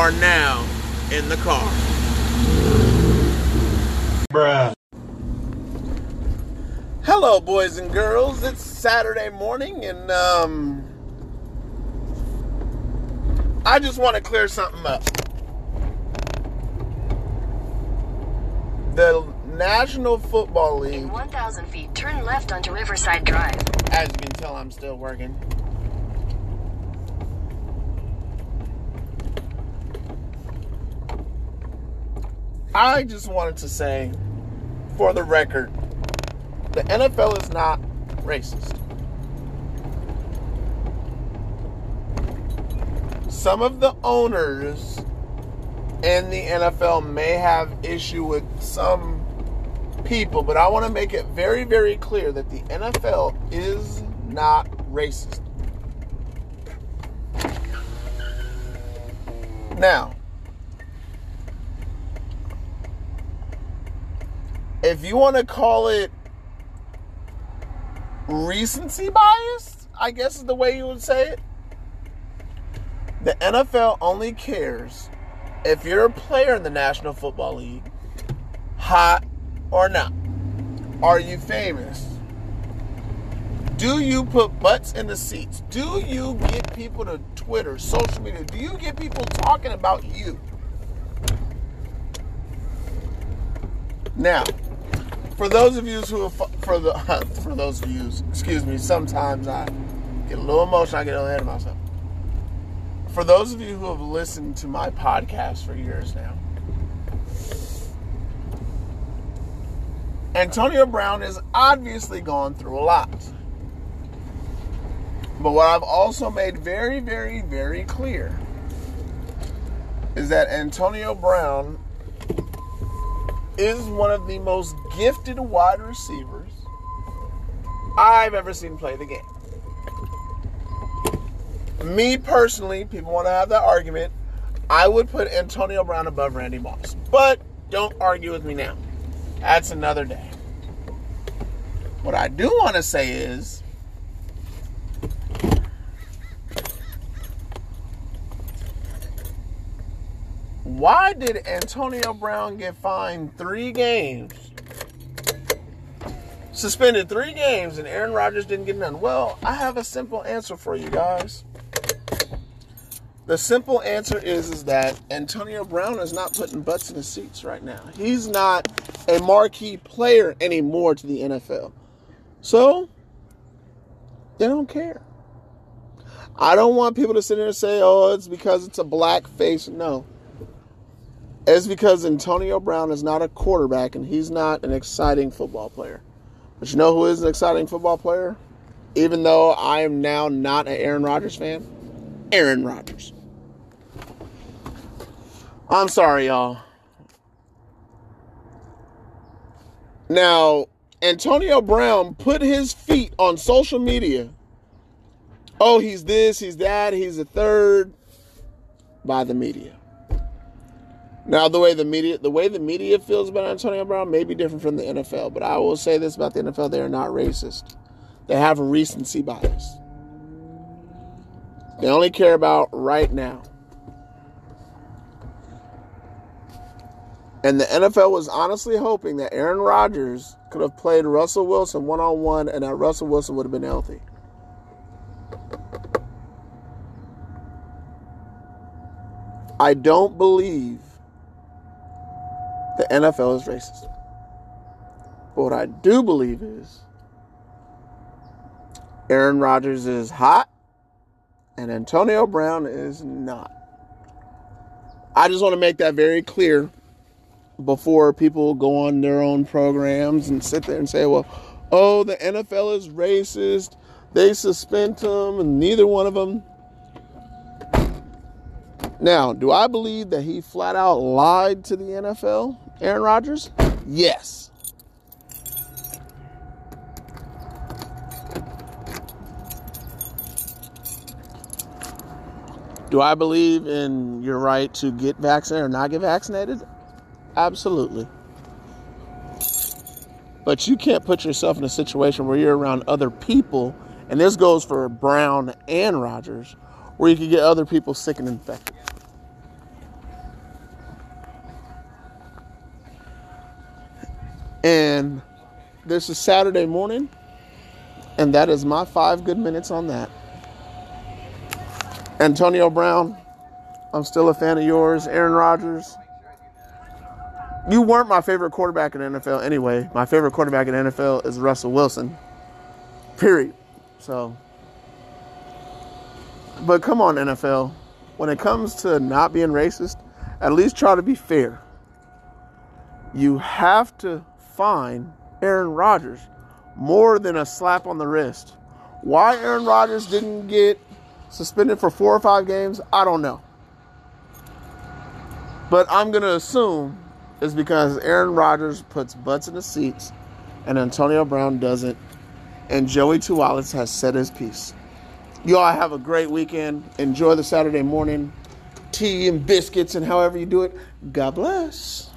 are now in the car. Bruh. Hello, boys and girls. It's Saturday morning, and um, I just want to clear something up. The National Football League, In 1,000 feet, turn left onto Riverside Drive. as you can tell, I'm still working. I just wanted to say, for the record, the NFL is not racist. Some of the owners in the NFL may have issue with some people, but I want to make it very, very clear that the NFL is not racist. Now, if you want to call it recency bias, I guess is the way you would say it. The NFL only cares if you're a player in the National Football League, hot or not. Are you famous? Do you put butts in the seats? Do you get people to Twitter, social media? Do you get people talking about you? Now, for those of you who are for the for those of you, excuse me, sometimes I get a little emotional, I get a little ahead of myself. For those of you who have listened to my podcast for years now, Antonio Brown has obviously gone through a lot. But what I've also made very, very, very clear is that Antonio Brown is one of the most gifted wide receivers I've ever seen play the game. Me personally, people want to have that argument. I would put Antonio Brown above Randy Moss. But don't argue with me now. That's another day. What I do want to say is why did Antonio Brown get fined three games? Suspended three games and Aaron Rodgers didn't get none. Well, I have a simple answer for you guys. The simple answer is, is that Antonio Brown is not putting butts in the seats right now. He's not a marquee player anymore to the NFL. So, they don't care. I don't want people to sit there and say, oh, it's because it's a black face. No. It's because Antonio Brown is not a quarterback and he's not an exciting football player. But you know who is an exciting football player? Even though I am now not an Aaron Rodgers fan? Aaron Rodgers. I'm sorry, y'all. Now, Antonio Brown put his feet on social media. Oh, he's this, he's that, he's a third by the media. Now, the way the media the way the media feels about Antonio Brown may be different from the NFL, but I will say this about the NFL: they are not racist. They have a recency bias. They only care about right now. And the NFL was honestly hoping that Aaron Rodgers could have played Russell Wilson one on one and that Russell Wilson would have been healthy. I don't believe the NFL is racist. But what I do believe is Aaron Rodgers is hot and Antonio Brown is not. I just want to make that very clear before people go on their own programs and sit there and say, well, oh, the NFL is racist. They suspend him, and neither one of them. Now, do I believe that he flat out lied to the NFL, Aaron Rodgers? Yes. Do I believe in your right to get vaccinated or not get vaccinated? Absolutely. But you can't put yourself in a situation where you're around other people, and this goes for Brown and Rodgers, where you could get other people sick and infected. And this is Saturday morning, and that is my five good minutes on that. Antonio Brown, I'm still a fan of yours. Aaron Rodgers, you weren't my favorite quarterback in NFL anyway. My favorite quarterback in NFL is Russell Wilson. Period. So, but come on, NFL. When it comes to not being racist, at least try to be fair. You have to fine Aaron Rodgers more than a slap on the wrist. Why Aaron Rodgers didn't get suspended for four or five games, I don't know. But I'm going to assume it's because Aaron Rodgers puts butts in the seats and Antonio Brown doesn't. And Joey Tualis has said his piece. You all have a great weekend. Enjoy the Saturday morning tea and biscuits and however you do it. God bless.